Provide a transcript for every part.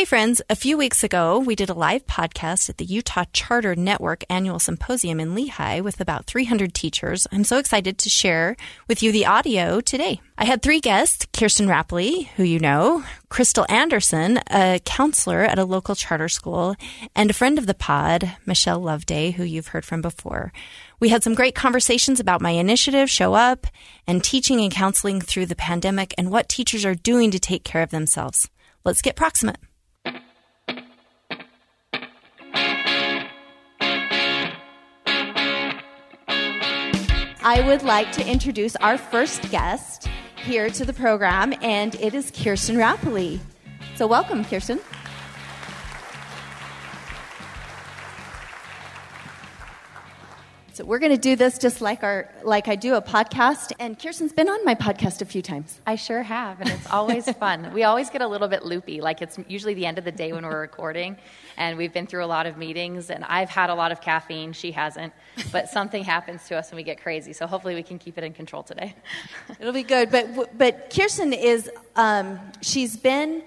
Hey, friends. A few weeks ago, we did a live podcast at the Utah Charter Network annual symposium in Lehi with about 300 teachers. I'm so excited to share with you the audio today. I had three guests Kirsten Rappleye, who you know, Krystal Anderson, a counselor at a local charter school, and a friend of the pod, Michelle Love-Day, who you've heard from before. We had some great conversations about my initiative, Show Up, and teaching and counseling through the pandemic and what teachers are doing to take care of themselves. Let's get proximate. I would like to introduce our first guest here to the program, and it is Kirsten Rappleye. So, welcome, Kirsten. So we're going to do this just like our like I do a podcast. And Kirsten's been on my podcast a few times. I sure have, and it's always fun. we always get a little bit loopy. Like it's usually the end of the day when we're recording, and we've been through a lot of meetings. And I've had a lot of caffeine. She hasn't, but something happens to us and we get crazy. So hopefully we can keep it in control today. It'll be good. But but Kirsten is um, she's been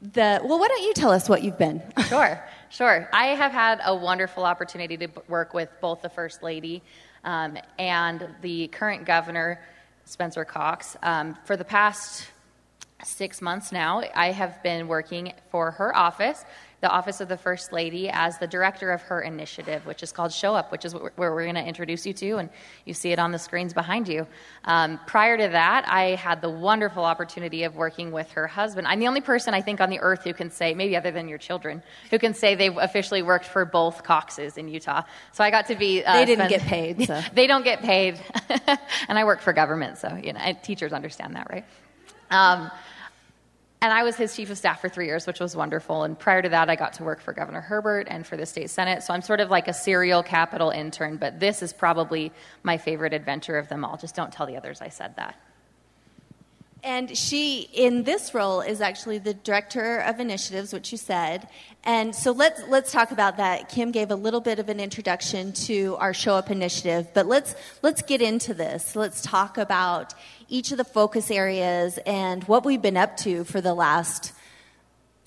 the well. Why don't you tell us what you've been? Sure. Sure. I have had a wonderful opportunity to work with both the First Lady um, and the current governor, Spencer Cox. Um, for the past six months now, I have been working for her office the Office of the First Lady as the director of her initiative, which is called Show Up, which is where we're going to introduce you to, and you see it on the screens behind you. Um, prior to that, I had the wonderful opportunity of working with her husband. I'm the only person I think on the earth who can say, maybe other than your children, who can say they've officially worked for both Coxes in Utah. So I got to be. Uh, they didn't spend, get paid. So. they don't get paid, and I work for government, so you know, teachers understand that, right? Um, and I was his chief of staff for three years, which was wonderful. And prior to that, I got to work for Governor Herbert and for the state senate. So I'm sort of like a serial capital intern, but this is probably my favorite adventure of them all. Just don't tell the others I said that. And she, in this role, is actually the director of initiatives, which you said. And so let's let's talk about that. Kim gave a little bit of an introduction to our Show Up initiative, but let's let's get into this. Let's talk about each of the focus areas and what we've been up to for the last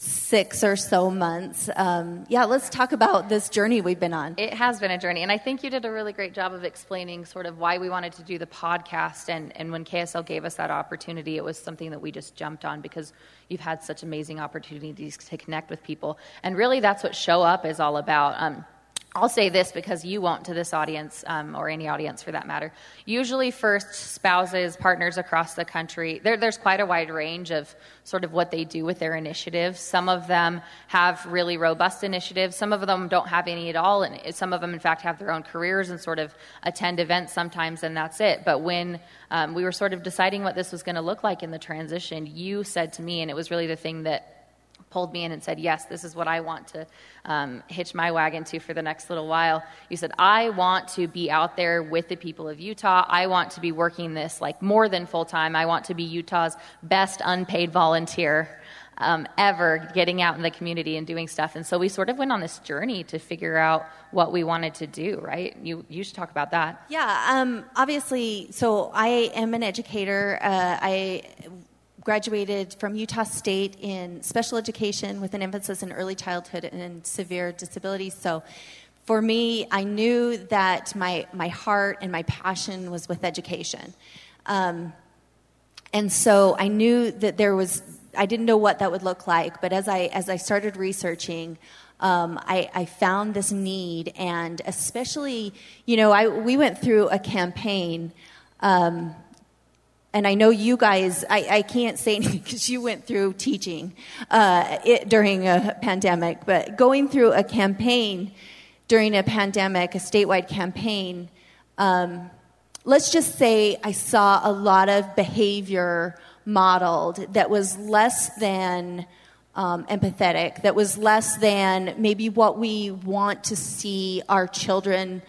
six or so months. Um, yeah, let's talk about this journey we've been on. It has been a journey, and I think you did a really great job of explaining sort of why we wanted to do the podcast. And, and when KSL gave us that opportunity, it was something that we just jumped on because you've had such amazing opportunities to connect with people. And really, that's what Show Up is all about. Um, I'll say this because you won't to this audience, um, or any audience for that matter. Usually, first spouses, partners across the country, there, there's quite a wide range of sort of what they do with their initiatives. Some of them have really robust initiatives, some of them don't have any at all, and some of them, in fact, have their own careers and sort of attend events sometimes, and that's it. But when um, we were sort of deciding what this was going to look like in the transition, you said to me, and it was really the thing that pulled me in and said, Yes, this is what I want to um, hitch my wagon to for the next little while. You said, I want to be out there with the people of Utah. I want to be working this like more than full time. I want to be Utah's best unpaid volunteer. Um, ever getting out in the community and doing stuff. And so we sort of went on this journey to figure out what we wanted to do, right? You, you should talk about that. Yeah, um, obviously, so I am an educator. Uh, I graduated from Utah State in special education with an emphasis in early childhood and severe disabilities. So for me, I knew that my, my heart and my passion was with education. Um, and so I knew that there was, I didn't know what that would look like, but as I, as I started researching, um, I, I, found this need, and especially, you know, I, we went through a campaign um, and I know you guys, I, I can't say anything because you went through teaching uh, it, during a pandemic, but going through a campaign during a pandemic, a statewide campaign, um, let's just say I saw a lot of behavior modeled that was less than um, empathetic, that was less than maybe what we want to see our children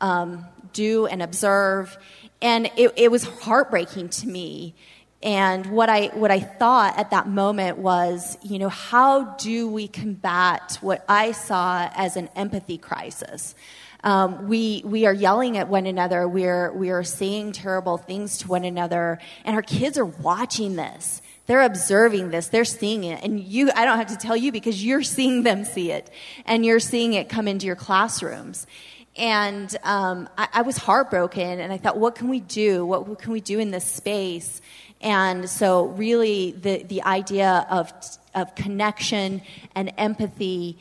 um, do and observe and it, it was heartbreaking to me. And what I, what I thought at that moment was, you know, how do we combat what I saw as an empathy crisis? Um, we, we are yelling at one another. We're, we are saying terrible things to one another. And our kids are watching this. They're observing this, they're seeing it. And you, I don't have to tell you because you're seeing them see it. And you're seeing it come into your classrooms. And um, I, I was heartbroken, and I thought, what can we do? What, what can we do in this space? And so, really, the, the idea of, of connection and empathy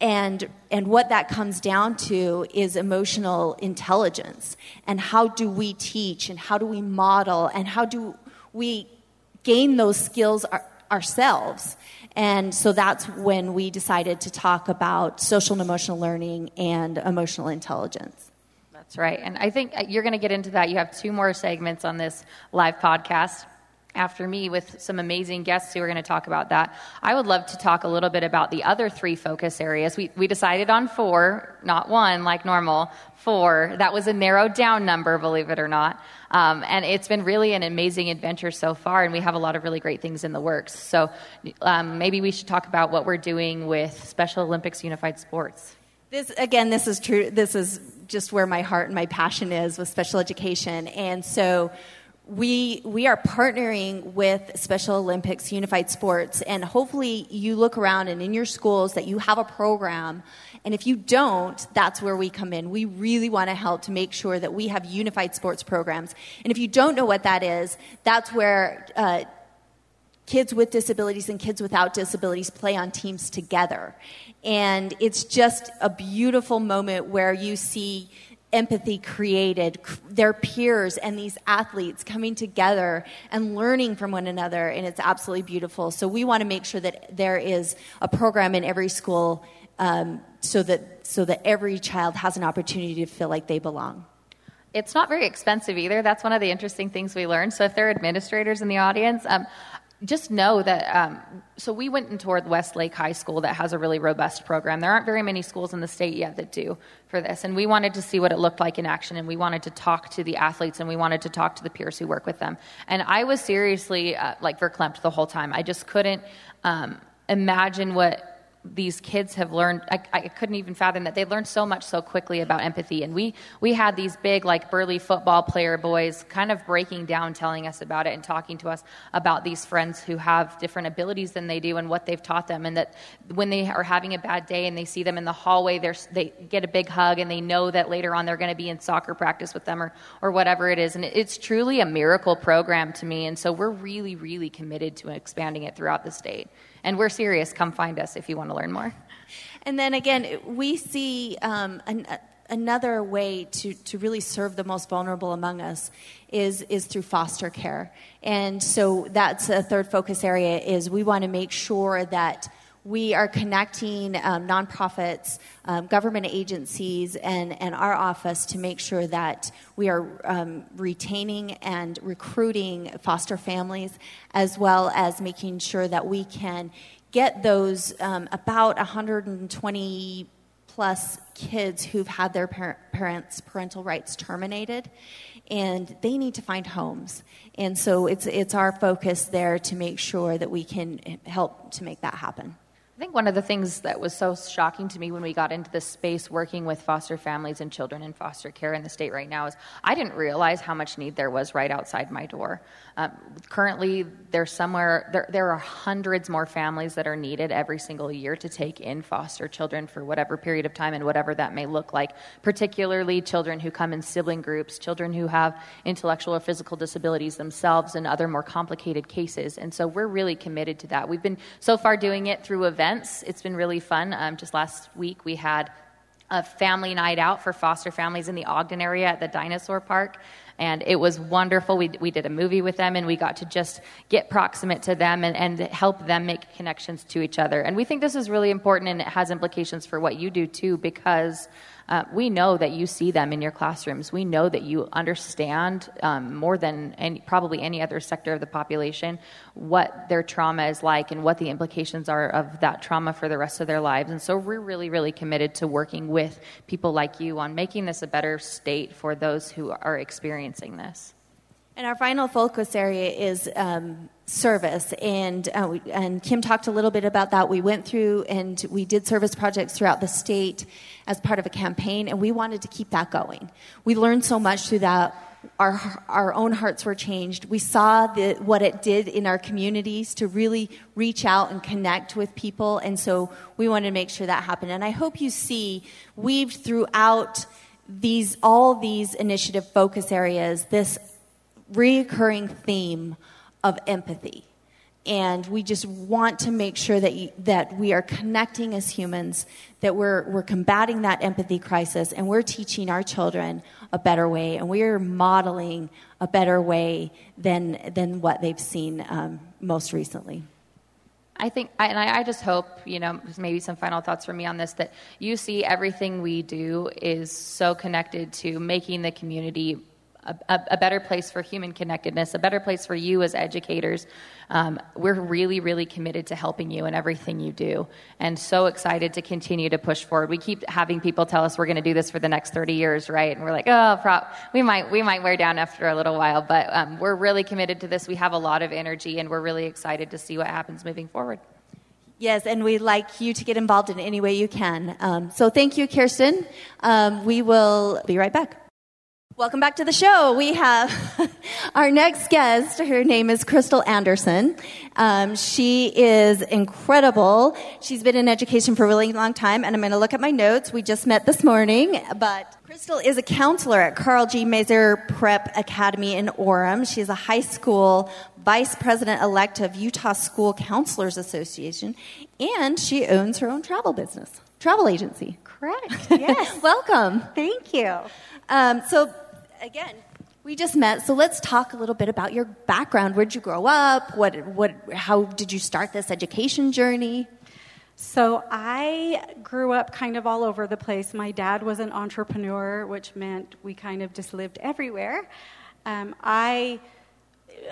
and and what that comes down to is emotional intelligence and how do we teach and how do we model and how do we gain those skills our, ourselves and so that's when we decided to talk about social and emotional learning and emotional intelligence. That's right. And i think uh, you're going to get into that. You have two more segments on this live podcast after me with some amazing guests who are going to talk about that. I would love to talk a little bit about the other three focus areas. We, we decided on four, not one like normal, four. That was a narrowed down number, believe it or not. Um, and it's been really an amazing adventure so far, and we have a lot of really great things in the works. So um, maybe we should talk about what we're doing with Special Olympics Unified Sports. This again, this is true. This is just where my heart and my passion is with special education, and so we we are partnering with Special Olympics Unified Sports, and hopefully you look around and in your schools that you have a program. And if you don't, that's where we come in. We really want to help to make sure that we have unified sports programs. And if you don't know what that is, that's where uh, kids with disabilities and kids without disabilities play on teams together. And it's just a beautiful moment where you see empathy created, their peers and these athletes coming together and learning from one another, and it's absolutely beautiful. So we want to make sure that there is a program in every school um, so that so that every child has an opportunity to feel like they belong. It's not very expensive either. That's one of the interesting things we learned. So if there are administrators in the audience, um, just know that um, so we went and toured westlake high school that has a really robust program. There aren't very many schools in the state yet that do for this and we wanted to see what it looked like in action and we wanted to talk to the athletes and we wanted to talk to the peers who work with them. And i was seriously uh, like verklempt the whole time. I just couldn't um, imagine what these kids have learned I, I, couldn't even fathom that. They learned so much so quickly about empathy. And we we had these big like burly football player boys kind of breaking down telling us about it and talking to us about these friends who have different abilities than they do and what they've taught them. And that when they are having a bad day and they see them in the hallway they get a big hug and they know that later on they're going to be in soccer practice with them or or whatever it is. And it's truly a miracle program to me. And so we're really really committed to expanding it throughout the state and we're serious. Come find us if you want to learn more. And then again, we see um, an, another way to, to really serve the most vulnerable among us is, is through foster care. And so that's a third focus area is we want to make sure that we are connecting um, nonprofits, um, government agencies, and, and our office to make sure that we are um, retaining and recruiting foster families, as well as making sure that we can get those um, about 120 plus kids who've had their par- parents' parental rights terminated and they need to find homes. And so it's, it's our focus there to make sure that we can help to make that happen. I think one of the things that was so shocking to me when we got into this space working with foster families and children in foster care in the state right now is I didn't realize how much need there was right outside my door. Um, currently, there's somewhere there, there are hundreds more families that are needed every single year to take in foster children for whatever period of time and whatever that may look like. Particularly children who come in sibling groups, children who have intellectual or physical disabilities themselves, and other more complicated cases. And so we're really committed to that. We've been so far doing it through events. It's been really fun. Um, just last week, we had a family night out for foster families in the Ogden area at the dinosaur park. And it was wonderful. We, we did a movie with them and we got to just get proximate to them and, and help them make connections to each other. And we think this is really important and it has implications for what you do too because uh, we know that you see them in your classrooms. We know that you understand um, more than any, probably any other sector of the population what their trauma is like and what the implications are of that trauma for the rest of their lives. And so we're really, really committed to working with people like you on making this a better state for those who are experiencing this. And our final focus area is um, service, and uh, we, and Kim talked a little bit about that. We went through and we did service projects throughout the state as part of a campaign, and we wanted to keep that going. We learned so much through that our, our own hearts were changed. We saw the, what it did in our communities to really reach out and connect with people. And so we wanted to make sure that happened. And I hope you see weaved throughout these, all these initiative focus areas, this reoccurring theme of empathy and we just want to make sure that, you, that we are connecting as humans, that we're, we're combating that empathy crisis, and we're teaching our children a better way, and we're modeling a better way than, than what they've seen um, most recently. I think, and I, I, just hope, you know, maybe some final thoughts for me on this that you see everything we do is so connected to making the community a, a, better place for human connectedness, a better place for you as educators. Um, we're really, really committed to helping you in everything you do, and so excited to continue to push forward. We keep having people tell us we're going to do this for the next 30 years, right? And we're like, oh, pro- we might, we might wear down after a little while, but um, we're really committed to this. We have a lot of energy, and we're really excited to see what happens moving forward. Yes, and we'd like you to get involved in any way you can. Um, so thank you, Kirsten. Um, we will be right back. Welcome back to the show. We have our next guest. Her name is Krystal Anderson. Um, she is incredible. She's been in education for a really long time, and I'm going to look at my notes. We just met this morning, but Krystal is a counselor at Karl G. Maeser Prep Academy in Orem. She is a high school vice president elect of Utah School Counselors Association, and she owns her own travel business, travel agency. Correct. Yes. Welcome. Thank you. Um, so again, we just met, so let's talk a little bit about your background. Where'd you grow up? What, what, how did you start this education journey? So I grew up kind of all over the place. My dad was an entrepreneur, which meant we kind of just lived everywhere. Um, I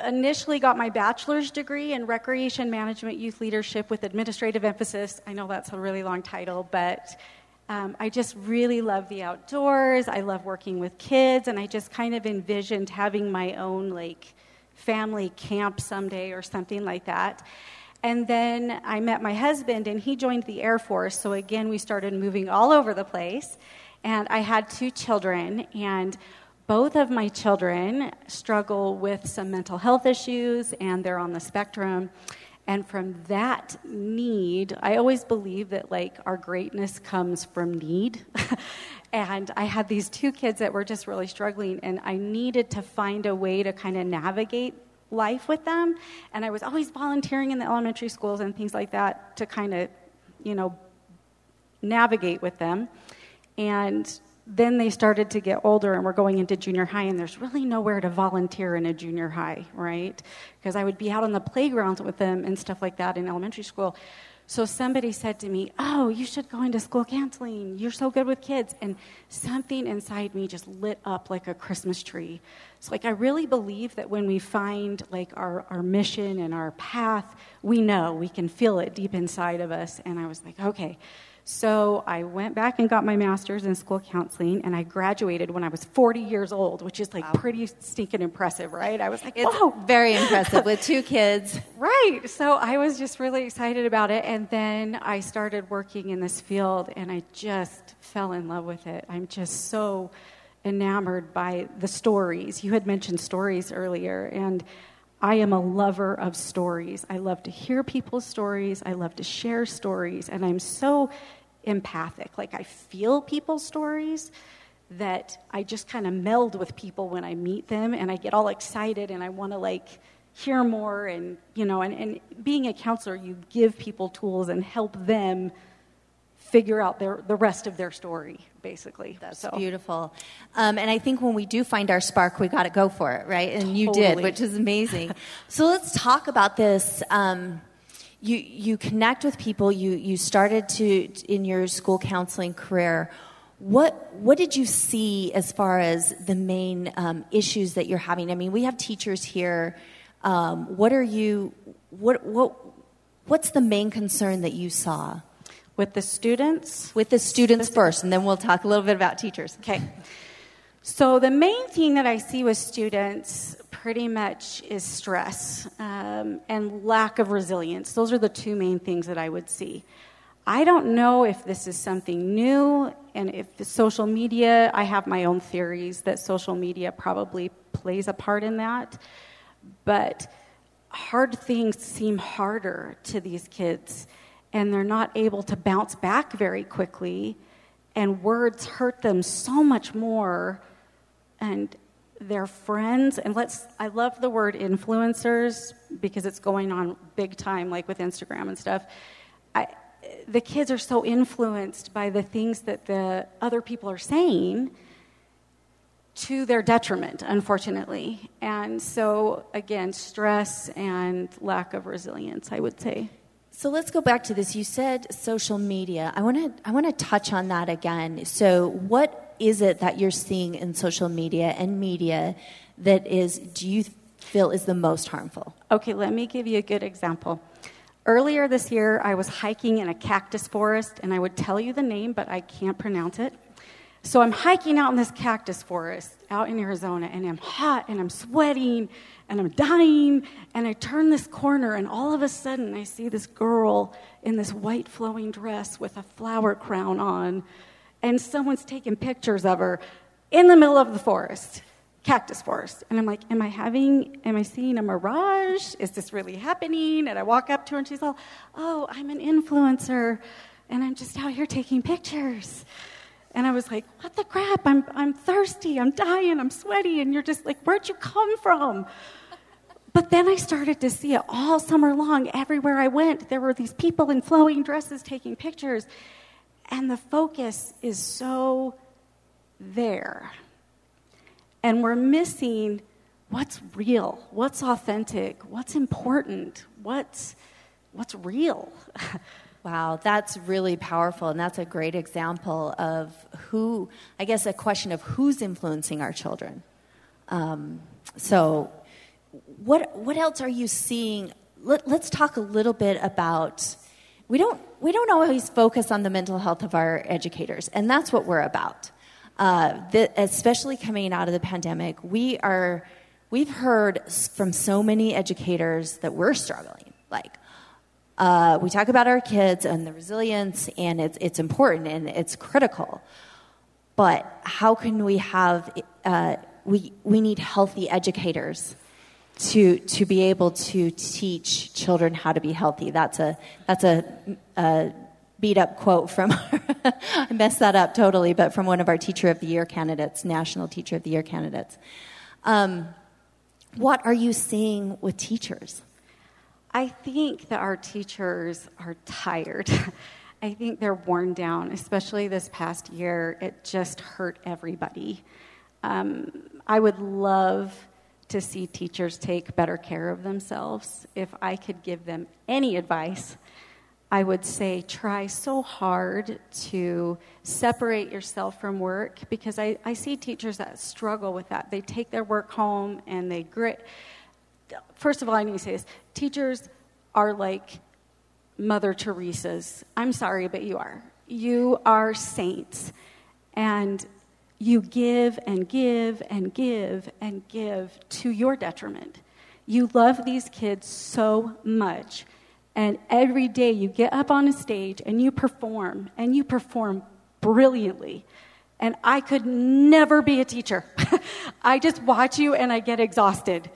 initially got my bachelor's degree in recreation management youth leadership with administrative emphasis. I know that's a really long title, but um, I just really love the outdoors. I love working with kids, and I just kind of envisioned having my own like family camp someday or something like that. And then I met my husband, and he joined the Air Force. So again, we started moving all over the place. And I had two children, and both of my children struggle with some mental health issues, and they're on the spectrum. And from that need, I always believe that like our greatness comes from need. and I had these two kids that were just really struggling, and I needed to find a way to kind of navigate life with them. And I was always volunteering in the elementary schools and things like that to kind of, you know, navigate with them. And then they started to get older and we're going into junior high and there's really nowhere to volunteer in a junior high right? Because i would be out on the playgrounds with them and stuff like that in elementary school. So somebody said to me oh you should go into school counseling. You're so good with kids. And something inside me just lit up like a christmas tree. It's like i really believe that when we find like our, our mission and our path we know we can feel it deep inside of us. And i was like okay so I went back and got my master's in school counseling, and I graduated when I was 40 years old, which is like wow. pretty stinking impressive, right? I was like, it's whoa. Very impressive with two kids. right. So I was just really excited about it. And then I started working in this field, and I just fell in love with it. I'm just so enamored by the stories. You had mentioned stories earlier, and I am a lover of stories. I love to hear people's stories. I love to share stories. And I'm so empathic. Like, I feel people's stories that I just kind of meld with people when I meet them. And I get all excited and I want to, like, hear more. And, you know, and, and being a counselor, you give people tools and help them figure out their, the rest of their story, basically. That's so. beautiful. Um, and I think when we do find our spark, we got to go for it, right? And you did, which is amazing. so let's talk about this. Um, you, you connect with people, you, you started to, in your school counseling career. What, what did you see as far as the main um, issues that you're having? I mean, we have teachers here. Um, what are you, what, what, what's the main concern that you saw? With the students? With the students first, and then we'll talk a little bit about teachers. Okay. So, the main thing that I see with students pretty much is stress um, and lack of resilience. Those are the two main things that I would see. I don't know if this is something new and if social media, I have my own theories that social media probably plays a part in that. But hard things seem harder to these kids, and they're not able to bounce back very quickly, and words hurt them so much more. And their friends, and let's, I love the word influencers because it's going on big time, like with Instagram and stuff. I, the kids are so influenced by the things that the other people are saying to their detriment, unfortunately. And so, again, stress and lack of resilience, I would say. So let's go back to this. You said social media. I want to I want to touch on that again. So what is it that you're seeing in social media and media that is do you feel is the most harmful? Okay, let me give you a good example. Earlier this year, I was hiking in a cactus forest, and I would tell you the name, but I can't pronounce it. So I'm hiking out in this cactus forest out in Arizona, and I'm hot and I'm sweating and I'm dying. And I turn this corner, and all of a sudden, I see this girl in this white flowing dress with a flower crown on, and someone's taking pictures of her in the middle of the forest cactus forest. And I'm like, am I having, am I seeing a mirage? Is this really happening? And I walk up to her and she's all, oh, I'm an influencer and I'm just out here taking pictures. And I was like, what the crap? I'm, I'm thirsty, I'm dying, I'm sweaty. And you're just like, where'd you come from? But then I started to see it all summer long. Everywhere I went, there were these people in flowing dresses taking pictures. And the focus is so there and we're missing what's real, what's authentic, what's important, what's, what's real. wow, that's really powerful. And that's a great example of who, I guess, a question of who's influencing our children. Um, so, what, what else are you seeing? Let, let's talk a little bit about. We don't, we don't always focus on the mental health of our educators, and that's what we're about uh, the, especially coming out of the pandemic, we are we've heard from so many educators that we're struggling. Like uh, we talk about our kids and the resilience, and it's it's important and it's critical. But how can we have uh, we we need healthy educators to to be able to teach children how to be healthy. That's a that's a, a beat up quote from, I messed that up totally, but from one of our Teacher of the Year candidates, National Teacher of the Year candidates. Um, what are you seeing with teachers? I think that our teachers are tired. I think they're worn down, especially this past year. It just hurt everybody. Um, I would love to see teachers take better care of themselves. If I could give them any advice, I would say try so hard to separate yourself from work because I, I see teachers that struggle with that. They take their work home and they grit. First of all, I need to say this teachers are like Mother Teresa's. I'm sorry, but you are. You are saints. And you give and give and give and give to your detriment. You love these kids so much and every day you get up on a stage and you perform, and you perform brilliantly. And I could never be a teacher. I just watch you and I get exhausted.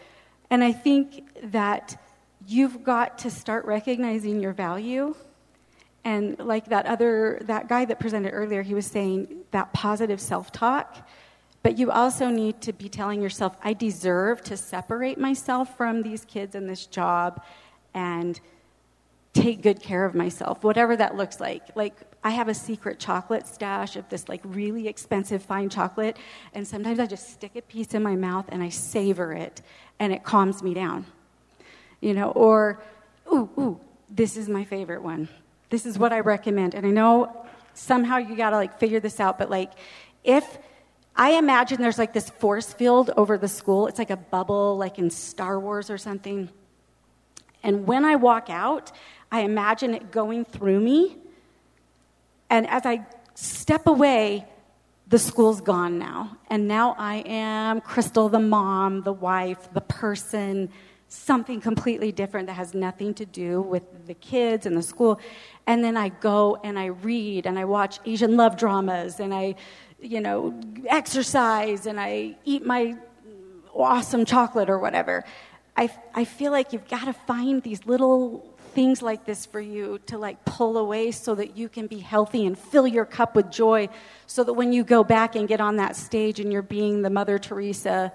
And I think that you've got to start recognizing your value. And like that other, that guy that presented earlier, he was saying that positive self talk. But you also need to be telling yourself, I deserve to separate myself from these kids and this job and take good care of myself, whatever that looks like. Like, I have a secret chocolate stash of this like really expensive fine chocolate, and sometimes I just stick a piece in my mouth and I savor it, and it calms me down. You know, or, ooh, ooh, this is my favorite one. This is what I recommend. And I know somehow you gotta like figure this out, but like, if I imagine there's like this force field over the school, it's like a bubble, like in Star Wars or something. And when I walk out, I imagine it going through me. And as I step away, the school's gone now. And now I am Krystal, the mom, the wife, the person, something completely different that has nothing to do with the kids and the school. And then I go and I read and I watch Asian love dramas and I, you know, exercise and I eat my awesome chocolate or whatever. I, I feel like you've got to find these little things like this for you to like pull away so that you can be healthy and fill your cup with joy so that when you go back and get on that stage and you're being the mother teresa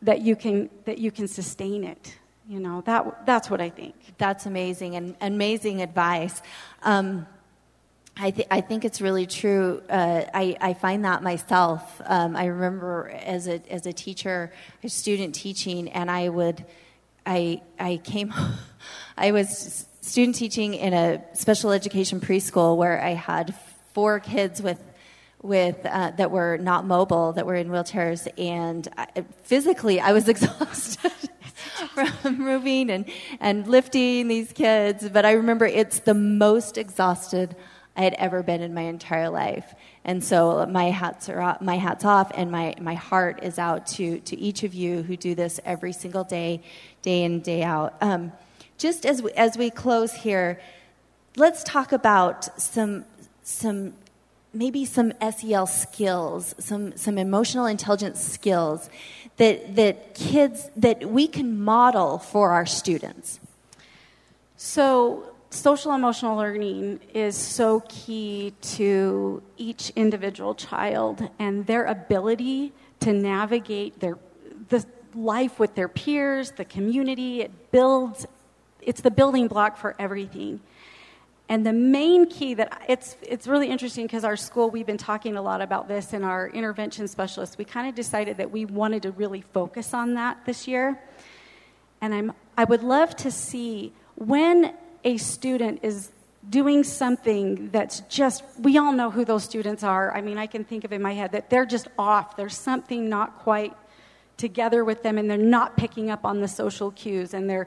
that you can that you can sustain it you know that that's what i think that's amazing and amazing advice um, I, th- I, think it's really true. Uh, I, I, find that myself. Um, I remember as a, as a teacher, a student teaching, and I would, I, I came, I was student teaching in a special education preschool where I had four kids with, with uh, that were not mobile, that were in wheelchairs, and I, physically I was exhausted. from moving and, and lifting these kids, but I remember it's the most exhausted I had ever been in my entire life. And so my hats are off, my hats off, and my, my heart is out to, to each of you who do this every single day, day in, day out. Um, just as we, as we close here, let's talk about some, some maybe some SEL skills, some, some emotional intelligence skills that, that kids, that we can model for our students. So, social emotional learning is so key to each individual child and their ability to navigate their the life with their peers, the community. It builds it's the building block for everything. And the main key that it's it's really interesting because our school we've been talking a lot about this in our intervention specialists. We kind of decided that we wanted to really focus on that this year. And I'm I would love to see when a student is doing something that's just, we all know who those students are. I mean, I can think of in my head that they're just off. There's something not quite together with them, and they're not picking up on the social cues, and they're,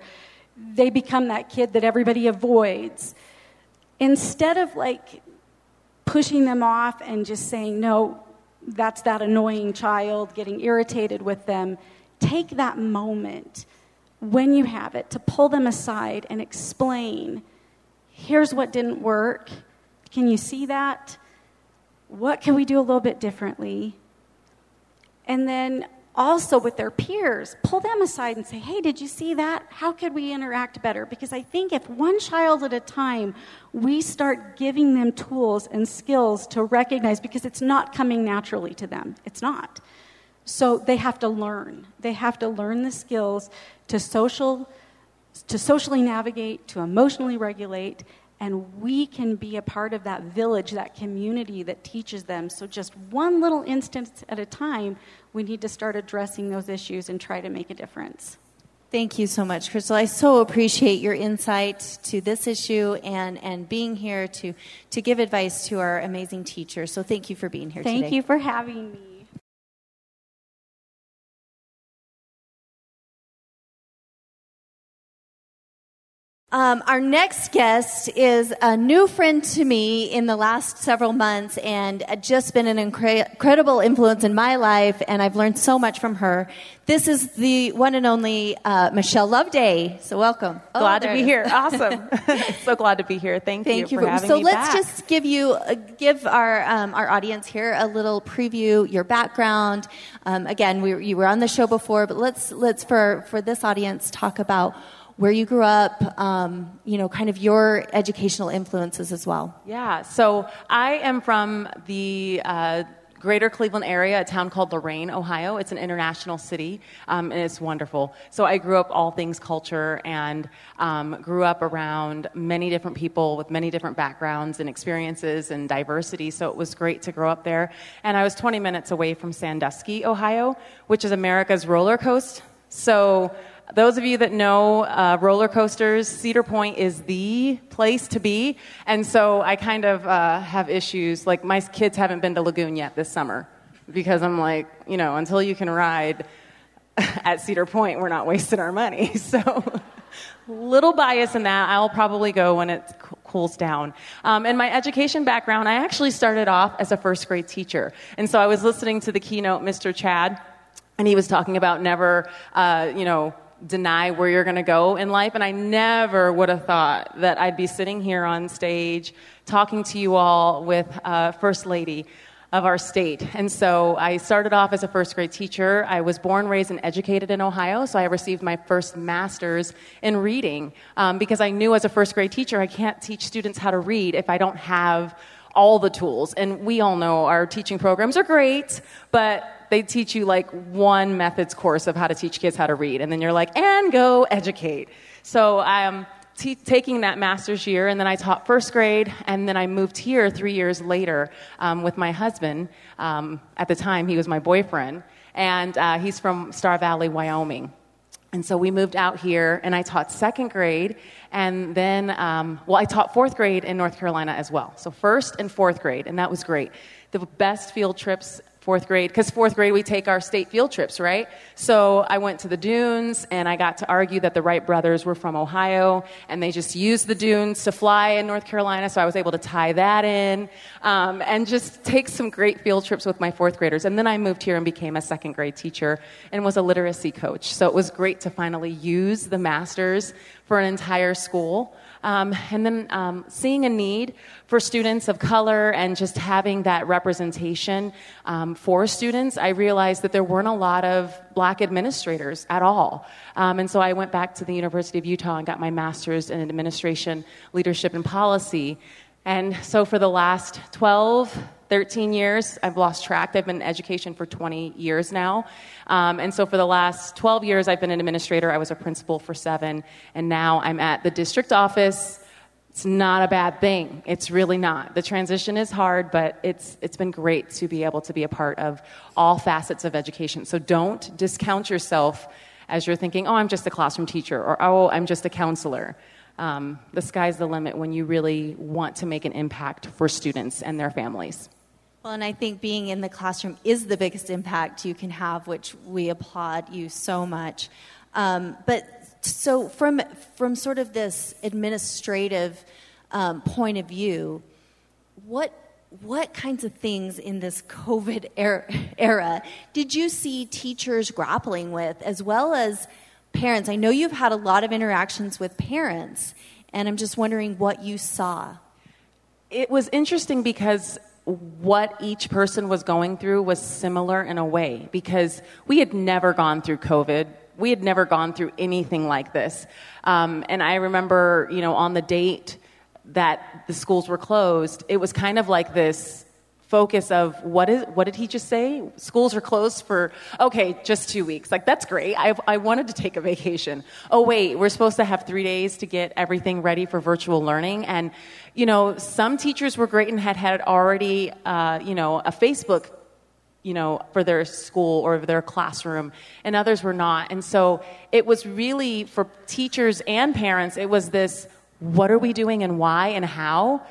they become that kid that everybody avoids. Instead of like pushing them off and just saying, no, that's that annoying child, getting irritated with them, take that moment when you have it, to pull them aside and explain here's what didn't work. Can you see that? What can we do a little bit differently? And then also with their peers, pull them aside and say, hey, did you see that? How could we interact better? Because I think if one child at a time, we start giving them tools and skills to recognize, because it's not coming naturally to them. It's not. So they have to learn. They have to learn the skills to social to socially navigate, to emotionally regulate, and we can be a part of that village, that community that teaches them. So, just one little instance at a time, we need to start addressing those issues and try to make a difference. Thank you so much, Krystal. I so appreciate your insight to this issue and, and being here to, to give advice to our amazing teachers. So, thank you for being here thank today. you for having me. Um, our next guest is a new friend to me in the last several months and just been an incre- incredible influence in my life, and I've learned so much from her. This is the one and only uh, Michelle Love-Day. So, welcome. Oh, glad to be here. Awesome. so glad to be here. Thank, Thank you, you for having so me let's back. just give you uh, give our um, our audience here a little preview, your background. Um, again, we, you were on the show before, but let's let's for for this audience talk about where you grew up, um, you know, kind of your educational influences as well. Yeah, so I am from the uh, greater Cleveland area, a town called Lorain, Ohio. It's an international city, um, and it's wonderful. So I grew up all things culture and um, grew up around many different people with many different backgrounds and experiences and diversity. So it was great to grow up there. And I was 20 minutes away from Sandusky, Ohio, which is America's roller coaster. So those of you that know uh, roller coasters, Cedar Point is the place to be. And so I kind of uh, have issues. Like, my kids haven't been to Lagoon yet this summer because I'm like, you know, until you can ride at Cedar Point, we're not wasting our money. So, little bias in that. I'll probably go when it cools down. Um, and my education background, I actually started off as a first grade teacher. And so I was listening to the keynote, Mr. Chad, and he was talking about never, uh, you know, deny where you're going to go in life. And I never would have thought that I'd be sitting here on stage talking to you all with uh, First Lady. of our state. And so I started off as a first grade teacher. I was born, raised, and educated in Ohio, so I received my first master's in reading um, because I knew as a first grade teacher I can't teach students how to read if I don't have all the tools. And we all know our teaching programs are great, but they teach you like one methods course of how to teach kids how to read. And then you're like, and go educate. So I'm. Um, t- taking that master's year, and then I taught first grade, and then I moved here three years later um, with my husband. Um, at the time, he was my boyfriend, and uh, he's from Star Valley, Wyoming. And so we moved out here, and I taught second grade, and then, um, well, I taught fourth grade in North Carolina as well. So first and fourth grade, and that was great. The best field trips fourth grade because fourth grade we take our state field trips right? So i went to the dunes and i got to argue that the wright brothers were from ohio and they just used the dunes to fly in north carolina so i was able to tie that in um, and just take some great field trips with my fourth graders. And then i moved here and became a second grade teacher and was a literacy coach. So it was great to finally use the masters for an entire school um, and then um, seeing a need for students of color and just having that representation um, for students, I realized that there weren't a lot of black administrators at all. Um, and so I went back to the University of Utah and got my master's in administration, leadership, and policy. And so for the last 12, 13 years. I've lost track. I've been in education for 20 years now. Um, and so for the last 12 years, I've been an administrator. I was a principal for seven. And now I'm at the district office. It's not a bad thing. It's really not. The transition is hard, but it's, it's been great to be able to be a part of all facets of education. So don't discount yourself as you're thinking, oh, I'm just a classroom teacher, or oh, I'm just a counselor. Um, the sky's the limit when you really want to make an impact for students and their families. Well, and I think being in the classroom is the biggest impact you can have, which we applaud you so much. Um, but so, from from sort of this administrative um, point of view, what what kinds of things in this COVID era, era did you see teachers grappling with, as well as parents? I know you've had a lot of interactions with parents, and I'm just wondering what you saw. It was interesting because what each person was going through was similar in a way because we had never gone through COVID. We had never gone through anything like this. Um, and I remember, you know, on the date that the schools were closed, it was kind of like this focus of what is what did he just say? Schools are closed for okay just two weeks. Like that's great. I, I wanted to take a vacation. Oh wait we're supposed to have three days to get everything ready for virtual learning. And you know some teachers were great and had had already uh, you know a facebook you know for their school or their classroom and others were not. And so it was really for teachers and parents it was this what are we doing and why and how?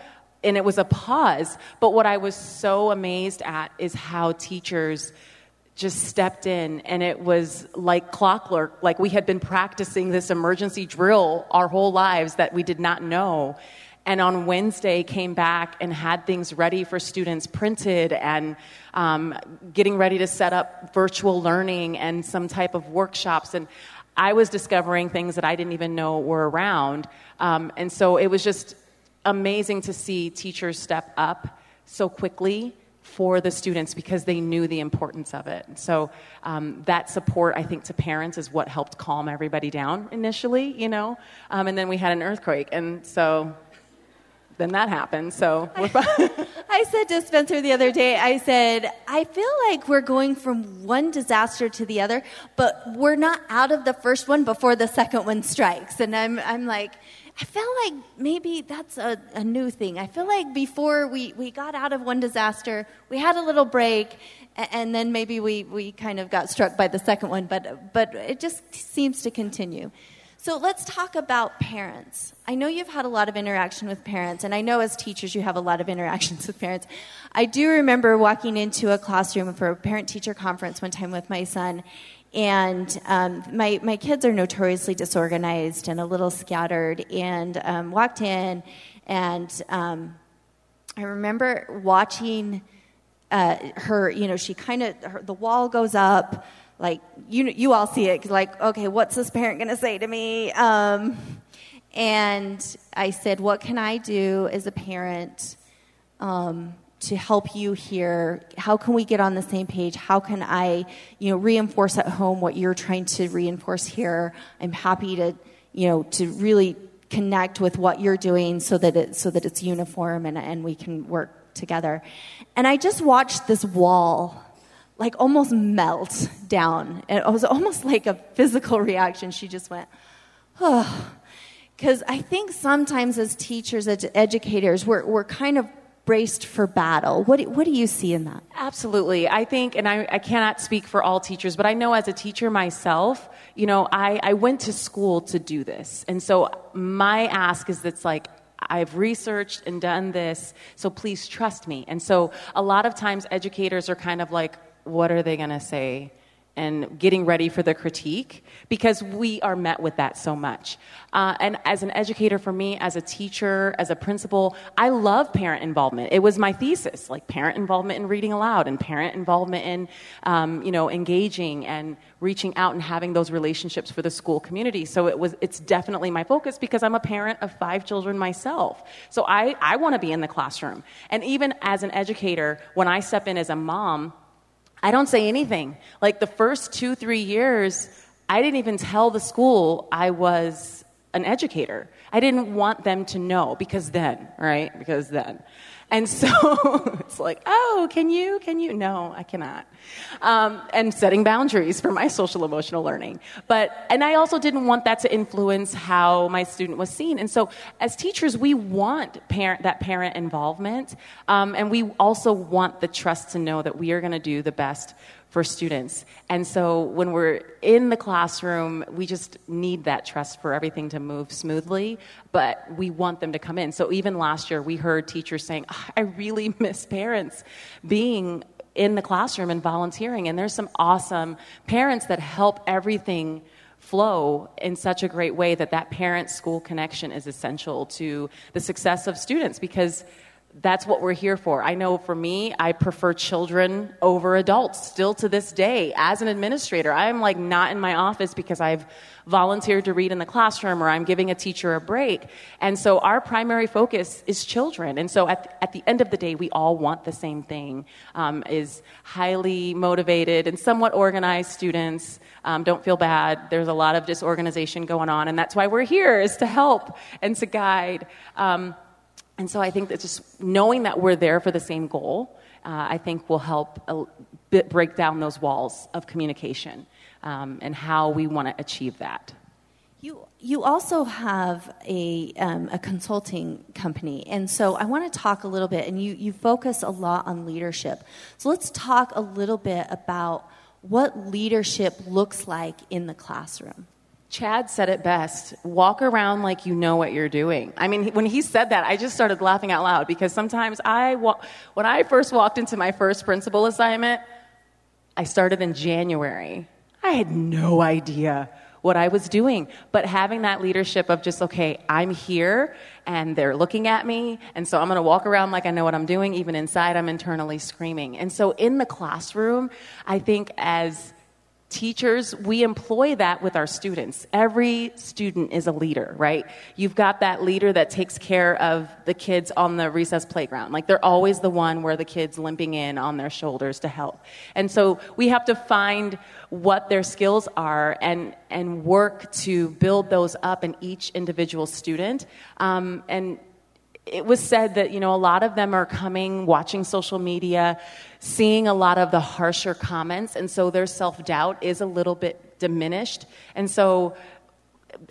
And it was a pause. But what I was so amazed at is how teachers just stepped in and it was like clockwork like we had been practicing this emergency drill our whole lives that we did not know and on wednesday came back and had things ready for students printed and um, getting ready to set up virtual learning and some type of workshops and i was discovering things that i didn't even know were around um, and so it was just amazing to see teachers step up so quickly for the students because they knew the importance of it. So um, that support, I think, to parents is what helped calm everybody down initially, you know. Um, and then we had an earthquake, and so then that happened. So I said to Spencer the other day, I said, I feel like we're going from one disaster to the other, but we're not out of the first one before the second one strikes. And I'm, I'm like, I feel like maybe that's a, a, new thing. I feel like before we, we got out of one disaster, we had a little break, and, and then maybe we, we kind of got struck by the second one, but, but it just seems to continue. So let's talk about parents. I know you've had a lot of interaction with parents, and I know as teachers you have a lot of interactions with parents. I do remember walking into a classroom for a parent teacher conference one time with my son, and um, my, my kids are notoriously disorganized and a little scattered, and um, walked in, and um, I remember watching uh, her, you know, she kind of, the wall goes up, like, you, you all see it, like, okay, what's this parent going to say to me? Um, and I said, what can I do as a parent? Um, to help you here? How can we get on the same page? How can I, you know, reinforce at home what you're trying to reinforce here? I'm happy to, you know, to really connect with what you're doing so that it so that it's uniform and, and we can work together. And I just watched this wall like almost melt down. It was almost like a physical reaction. She just went, oh. Because I think sometimes as teachers, as educators, we're, we're kind of braced for battle. What do, what do you see in that? Absolutely. I think, and I, I cannot speak for all teachers, but I know as a teacher myself, you know, I, I went to school to do this. And so my ask is that's like, I've researched and done this, so please trust me. And so a lot of times educators are kind of like, what are they going to say? and getting ready for the critique because we are met with that so much. Uh, and as an educator, for me, as a teacher, as a principal, I love parent involvement. It was my thesis, like parent involvement in reading aloud and parent involvement in, um, you know, engaging and reaching out and having those relationships for the school community. So it was, it's definitely my focus because I'm a parent of five children myself. So I, I want to be in the classroom. And even as an educator, when I step in as a mom, I don't say anything. Like the first two, three years, I didn't even tell the school I was an educator. I didn't want them to know because then, right? Because then. And so it's like, oh, can you? Can you? No, I cannot. Um, and setting boundaries for my social emotional learning. But, and I also didn't want that to influence how my student was seen. And so as teachers, we want parent, that parent involvement. Um, and we also want the trust to know that we are going to do the best for students. And so when we're in the classroom, we just need that trust for everything to move smoothly, but we want them to come in. So even last year, we heard teachers saying, oh, I really miss parents being in the classroom and volunteering. And there's some awesome parents that help everything flow in such a great way that that parent school connection is essential to the success of students because that's what we're here for. I know for me, I prefer children over adults still to this day. As an administrator, I'm like not in my office because I've volunteered to read in the classroom or I'm giving a teacher a break. And so our primary focus is children. And so at, at the end of the day, we all want the same thing, um, is highly motivated and somewhat organized students. Um, don't feel bad. There's a lot of disorganization going on. And that's why we're here is to help and to guide. Um, and so I think that just knowing that we're there for the same goal, uh, I think will help a bit break down those walls of communication um, and how we want to achieve that. You, you also have a, um, a consulting company, and so I want to talk a little bit, and you, you focus a lot on leadership. So let's talk a little bit about what leadership looks like in the classroom. Chad said it best walk around like you know what you're doing. I mean, when he said that, I just started laughing out loud because sometimes I, when I first walked into my first principal assignment, I started in January. I had no idea what I was doing. But having that leadership of just, okay, I'm here and they're looking at me, and so I'm gonna walk around like I know what I'm doing, even inside I'm internally screaming. And so in the classroom, I think as teachers, we employ that with our students. Every student is a leader, right? You've got that leader that takes care of the kids on the recess playground. Like they're always the one where the kids limping in on their shoulders to help. And so we have to find what their skills are and, and work to build those up in each individual student. Um, and it was said that, you know, a lot of them are coming, watching social media, seeing a lot of the harsher comments, and so their self doubt is a little bit diminished. And so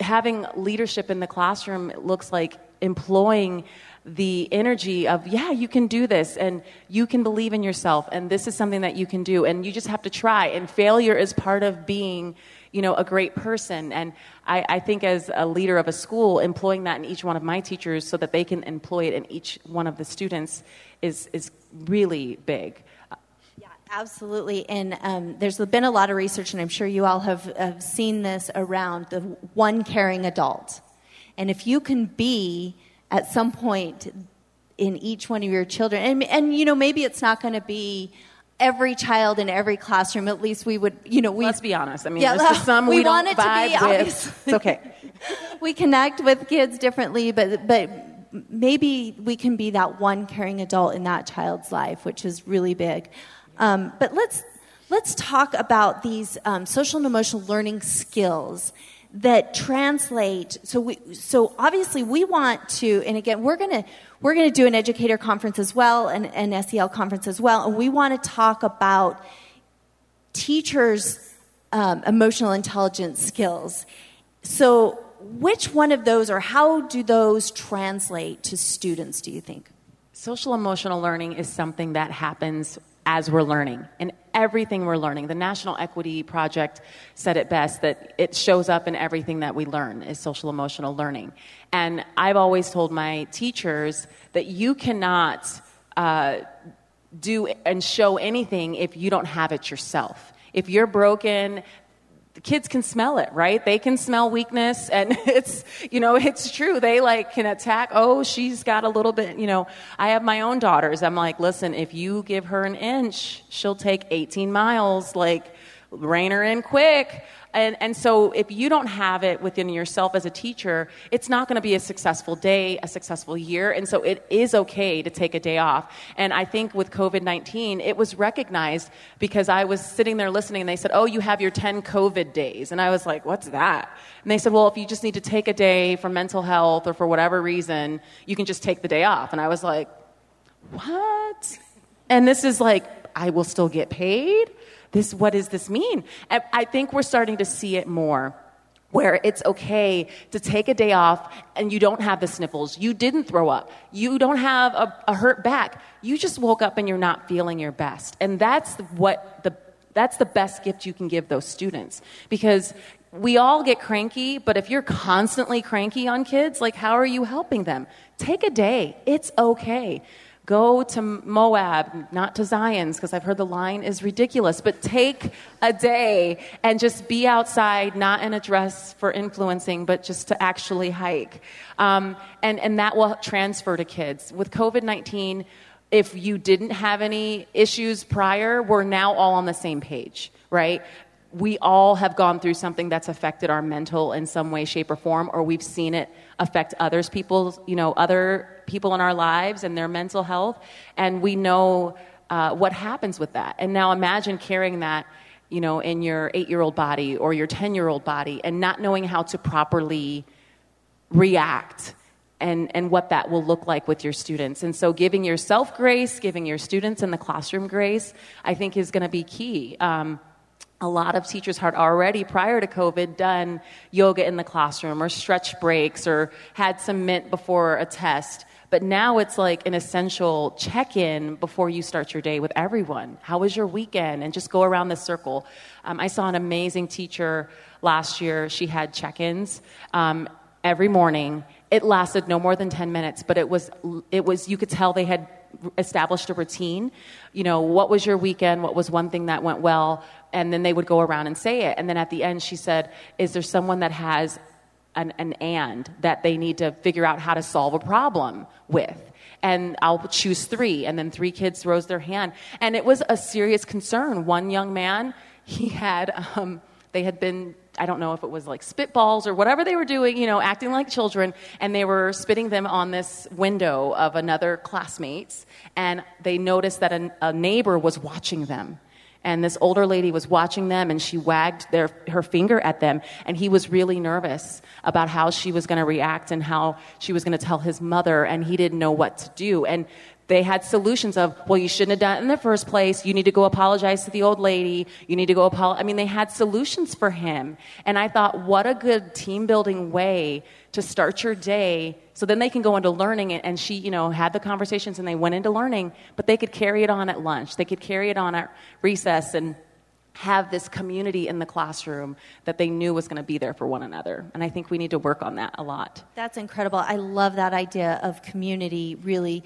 having leadership in the classroom looks like employing the energy of, yeah, you can do this, and you can believe in yourself, and this is something that you can do, and you just have to try. And failure is part of being you know, a great person. And I, I think as a leader of a school, employing that in each one of my teachers so that they can employ it in each one of the students is, is really big. Yeah, Absolutely. And um, there's been a lot of research, and I'm sure you all have, have seen this around the one caring adult. And if you can be at some point in each one of your children, and, and you know, maybe it's not going to be every child in every classroom. At least we would, you know, we. Let's be honest. I mean, yeah, there's some we, we want don't it vibe to be, with. It's okay. we connect with kids differently, but but maybe we can be that one caring adult in that child's life, which is really big. Um, but let's let's talk about these um, social and emotional learning skills that translate. So we so obviously we want to, and again we're gonna we're gonna do an educator conference as well, and an SEL conference as well, and we want to talk about teachers' um, emotional intelligence skills. So which one of those or how do those translate to students, do you think? Social emotional learning is something that happens as we're learning and everything we're learning. The National Equity Project said it best that it shows up in everything that we learn is social emotional learning. And I've always told my teachers that you cannot uh, do and show anything if you don't have it yourself. If you're broken, the kids can smell it, right? They can smell weakness and it's, you know, it's true. They like can attack. Oh, she's got a little bit, you know, I have my own daughters. I'm like, listen, if you give her an inch, she'll take 18 miles. Like, rein her in quick. And, and so if you don't have it within yourself as a teacher, it's not going to be a successful day, a successful year. And so it is okay to take a day off. And I think with COVID 19, it was recognized because I was sitting there listening and they said, Oh, you have your 10 COVID days. And I was like, What's that? And they said, Well, if you just need to take a day for mental health or for whatever reason, you can just take the day off. And I was like, What? And this is like, I will still get paid? This, what does this mean? And I think we're starting to see it more where it's okay to take a day off and you don't have the sniffles. You didn't throw up. You don't have a, a, hurt back. You just woke up and you're not feeling your best. And that's what the, that's the best gift you can give those students because we all get cranky, but if you're constantly cranky on kids, like how are you helping them? Take a day. It's okay. Go to Moab, not to Zion's, because I've heard the line is ridiculous, but take a day and just be outside, not in a dress for influencing, but just to actually hike. Um, and, and that will transfer to kids. With COVID 19, if you didn't have any issues prior, we're now all on the same page, right? We all have gone through something that's affected our mental in some way shape or form or we've seen it affect others people you know other people in our lives and their mental health and we know uh, what happens with that and now imagine carrying that you know in your eight year old body or your ten year old body and not knowing how to properly react and, and what that will look like with your students. And so, giving yourself grace, giving your students in the classroom grace, I think is going to be key. Um, a lot of teachers had already prior to covid done yoga in the classroom or stretch breaks or had some mint before a test. But now it's like an essential check-in before you start your day with everyone. How was your weekend? And just go around the circle. Um, i saw an amazing teacher last year. She had check-ins um, every morning it lasted no more than 10 minutes but it was it was you could tell they had established a routine. You know, what was your weekend? What was one thing that went well? And then they would go around and say it. And then at the end, she said, Is there someone that has an, an and that they need to figure out how to solve a problem with? and I'll choose three. And then three kids rose their hand. And it was a serious concern. One young man, he had, um, they had been I don't know if it was like spitballs or whatever they were doing, you know, acting like children, and they were spitting them on this window of another classmate's, and they noticed that a, a neighbor was watching them. And this older lady was watching them and she wagged their, her finger at them. And he was really nervous about how she was going to react and how she was going to tell his mother. And he didn't know what to do. And they had solutions of, well, you shouldn't have done it in the first place. You need to go apologize to the old lady. You need to go apologize. I mean, they had solutions for him. And I thought, what a good team building way to start your day. So then they can go into learning. And she, you know, had the conversations and they went into learning, but they could carry it on at lunch. They could carry it on at recess and have this community in the classroom that they knew was going to be there for one another. And I think we need to work on that a lot. That's incredible. I love that idea of community really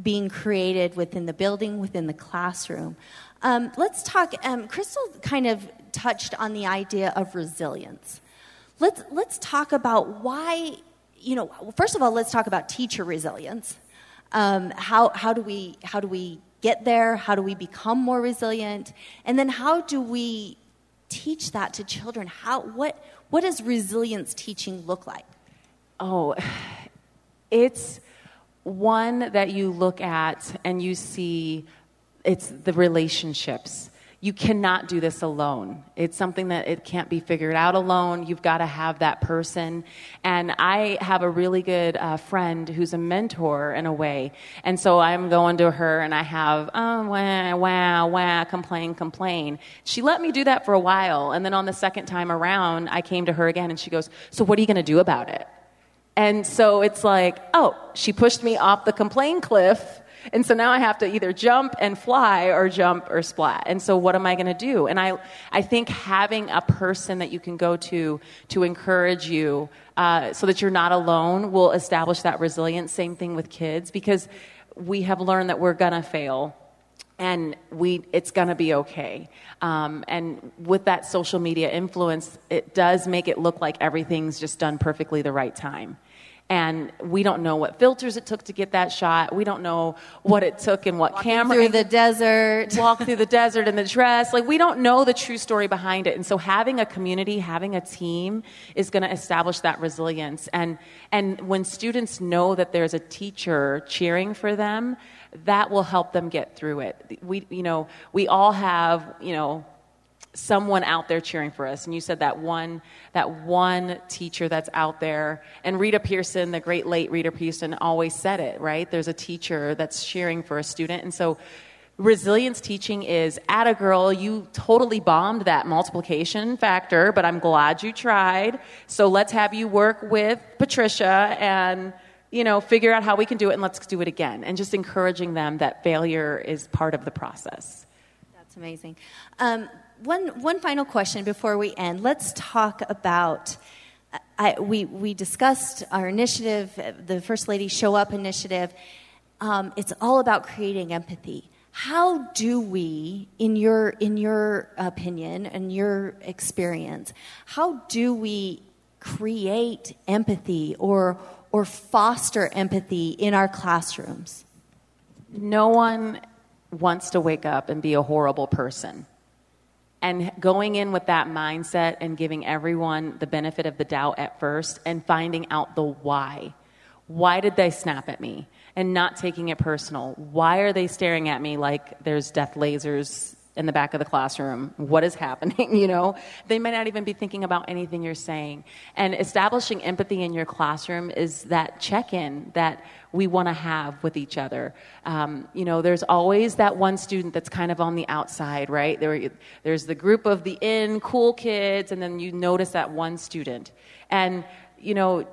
being created within the building, within the classroom. Um, let's talk. Um, Krystal kind of touched on the idea of resilience. Let's let's talk about why. You know, first of all, let's talk about teacher resilience. Um, how how do we how do we get there? How do we become more resilient? And then how do we teach that to children? How what what does resilience teaching look like? Oh, it's one that you look at and you see it's the relationships you cannot do this alone. It's something that it can't be figured out alone. You've got to have that person. And I have a really good uh, friend who's a mentor in a way. And so I'm going to her and I have, oh, wah, wah, wah, complain, complain. She let me do that for a while. And then on the second time around, I came to her again and she goes, So what are you going to do about it? And so it's like, oh, she pushed me off the complain cliff and so now I have to either jump and fly or jump or splat. And so what am I going to do? And I, I think having a person that you can go to to encourage you uh, so that you're not alone will establish that resilience. Same thing with kids because we have learned that we're going to fail and we it's going to be okay um, and with that social media influence it does make it look like everything's just done perfectly the right time and we don't know what filters it took to get that shot. We don't know what it took and what Walking camera. Through the desert. Walk through the desert in the dress. Like, we don't know the true story behind it. And so, having a community, having a team is going to establish that resilience. And, and when students know that there's a teacher cheering for them, that will help them get through it. We, you know, we all have, you know, someone out there cheering for us. And you said that one that one teacher that's out there. And Rita Pierson the great late Rita Pierson always said it right? There's a teacher that's cheering for a student. And so resilience teaching is at a girl you totally bombed that multiplication factor but i'm glad you tried. So let's have you work with patricia and you know figure out how we can do it and let's do it again and just encouraging them that failure is part of the process that's amazing um, one, one final question before we end. Let's talk about. I, we, we discussed our initiative, the First Lady Show Up initiative. Um, it's all about creating empathy. How do we, in your, in your opinion and your experience, how do we create empathy or, or foster empathy in our classrooms? No one wants to wake up and be a horrible person and going in with that mindset and giving everyone the benefit of the doubt at first and finding out the why. Why did they snap at me? And not taking it personal. Why are they staring at me like there's death lasers in the back of the classroom. What is happening? You know, they might not even be thinking about anything you're saying. And establishing empathy in your classroom is that check in that we want to have with each other. Um, you know, there's always that one student that's kind of on the outside, right? There, there's the group of the in cool kids, and then you notice that one student. And, you know,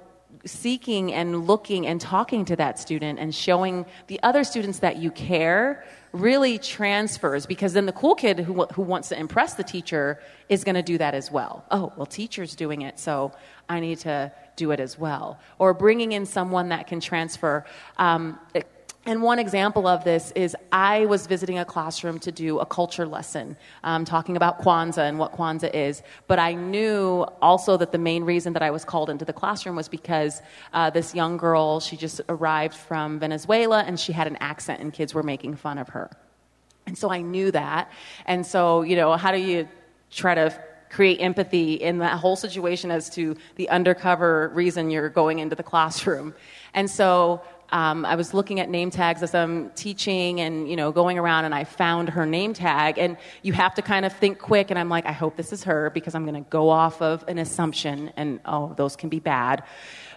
seeking and looking and talking to that student and showing the other students that you care really transfers because then the cool kid who, who wants to impress the teacher is going to do that as well. Oh, well, teacher's doing it, so I need to do it as well. Or bringing in someone that can transfer. Um, and one example of this is I was visiting a classroom to do a culture lesson, um, talking about Kwanzaa and what Kwanzaa is. But I knew also that the main reason that I was called into the classroom was because uh, this young girl, she just arrived from Venezuela and she had an accent and kids were making fun of her. And so I knew that. And so, you know, how do you try to create empathy in that whole situation as to the undercover reason you're going into the classroom? And so um, I was looking at name tags as I'm teaching and you know going around, and I found her name tag. And you have to kind of think quick. And I'm like, I hope this is her because I'm going to go off of an assumption, and oh, those can be bad.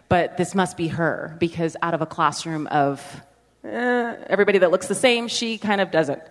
But this must be her because out of a classroom of eh, everybody that looks the same, she kind of doesn't.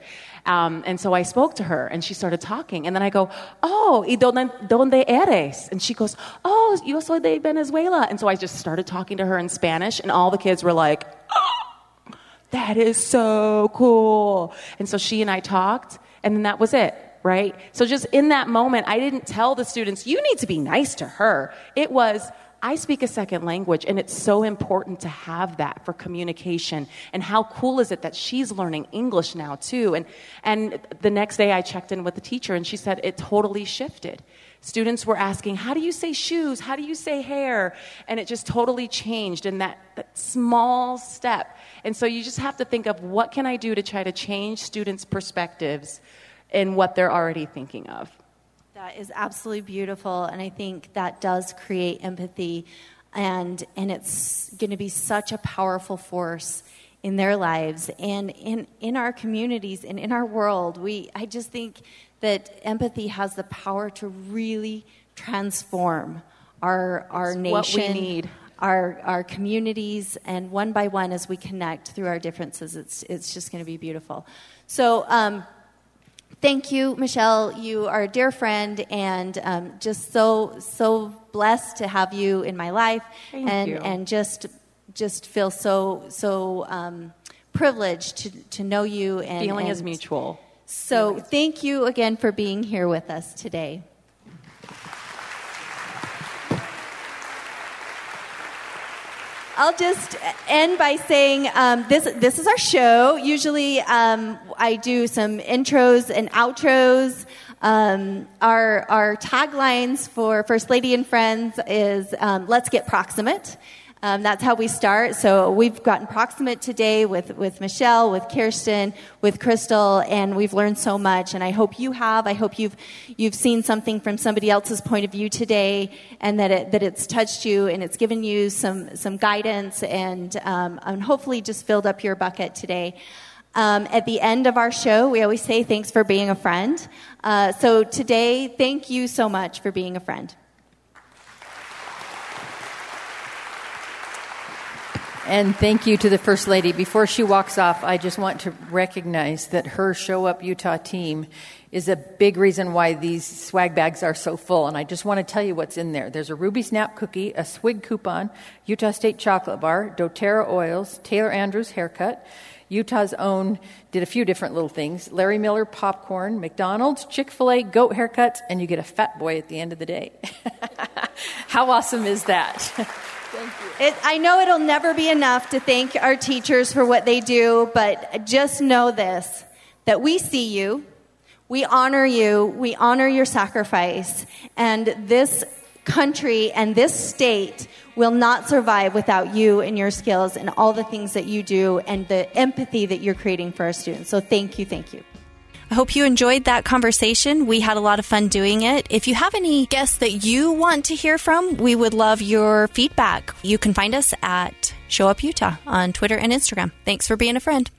Um, and so I spoke to her and she started talking. And then I go, Oh, ¿y donde, eres? And she goes, Oh, yo soy de Venezuela. And so I just started talking to her in Spanish, and all the kids were like, oh, That is so cool. And so she and I talked, and then that was it right? So just in that moment, I didn't tell the students, you need to be nice to her. It was, I speak a second language, and it's so important to have that for communication. And how cool is it that she's learning English now, too? And, and the next day I checked in with the teacher, and she said it totally shifted. Students were asking, How do you say shoes? How do you say hair? And it just totally changed in that, that small step. And so you just have to think of what can I do to try to change students' perspectives in what they're already thinking of. That is absolutely beautiful, and I think that does create empathy. and and it's going to be such a powerful force in their lives and in in our communities and in our world. We I just think that empathy has the power to really transform our our It's nation, what we need. our our communities, and one by one as we connect through our differences, it's it's just going to be beautiful. So. Um, Thank you, Michelle. You are a dear friend, and um, just so so blessed to have you in my life, Thank and you. and just just feel so so um, privileged to to know you. And Feeling and is mutual. So thank you again for being here with us today. I'll just end by saying um, this. This is our show. Usually, um, I do some intros and outros. Um, our our taglines for First Lady and Friends is um, "Let's get proximate." Um, that's how we start. So we've gotten proximate today with, with Michelle, with Kirsten, with Krystal, and we've learned so much. And I hope you have. I hope you've you've seen something from somebody else's point of view today, and that it, that it's touched you and it's given you some some guidance and um, and hopefully just filled up your bucket today. Um, at the end of our show, we always say thanks for being a friend. Uh, so today, thank you so much for being a friend. And thank you to the First Lady. Before she walks off, I just want to recognize that her Show Up Utah team is a big reason why these swag bags are so full. And I just want to tell you what's in there. There's a Ruby Snap cookie, a Swig coupon, Utah State chocolate bar, doTERRA oils, Taylor Andrews haircut, Utah's own did a few different little things, Larry Miller popcorn, McDonald's, Chick fil A, goat haircuts, and you get a fat boy at the end of the day. How awesome is that? It, I know it'll never be enough to thank our teachers for what they do, but just know this that we see you, we honor you, we honor your sacrifice, and this country and this state will not survive without you and your skills and all the things that you do and the empathy that you're creating for our students. So thank you, thank you. I hope you enjoyed that conversation. We had a lot of fun doing it. If you have any guests that you want to hear from, we would love your feedback. You can find us at Show Up Utah on Twitter and Instagram. Thanks for being a friend.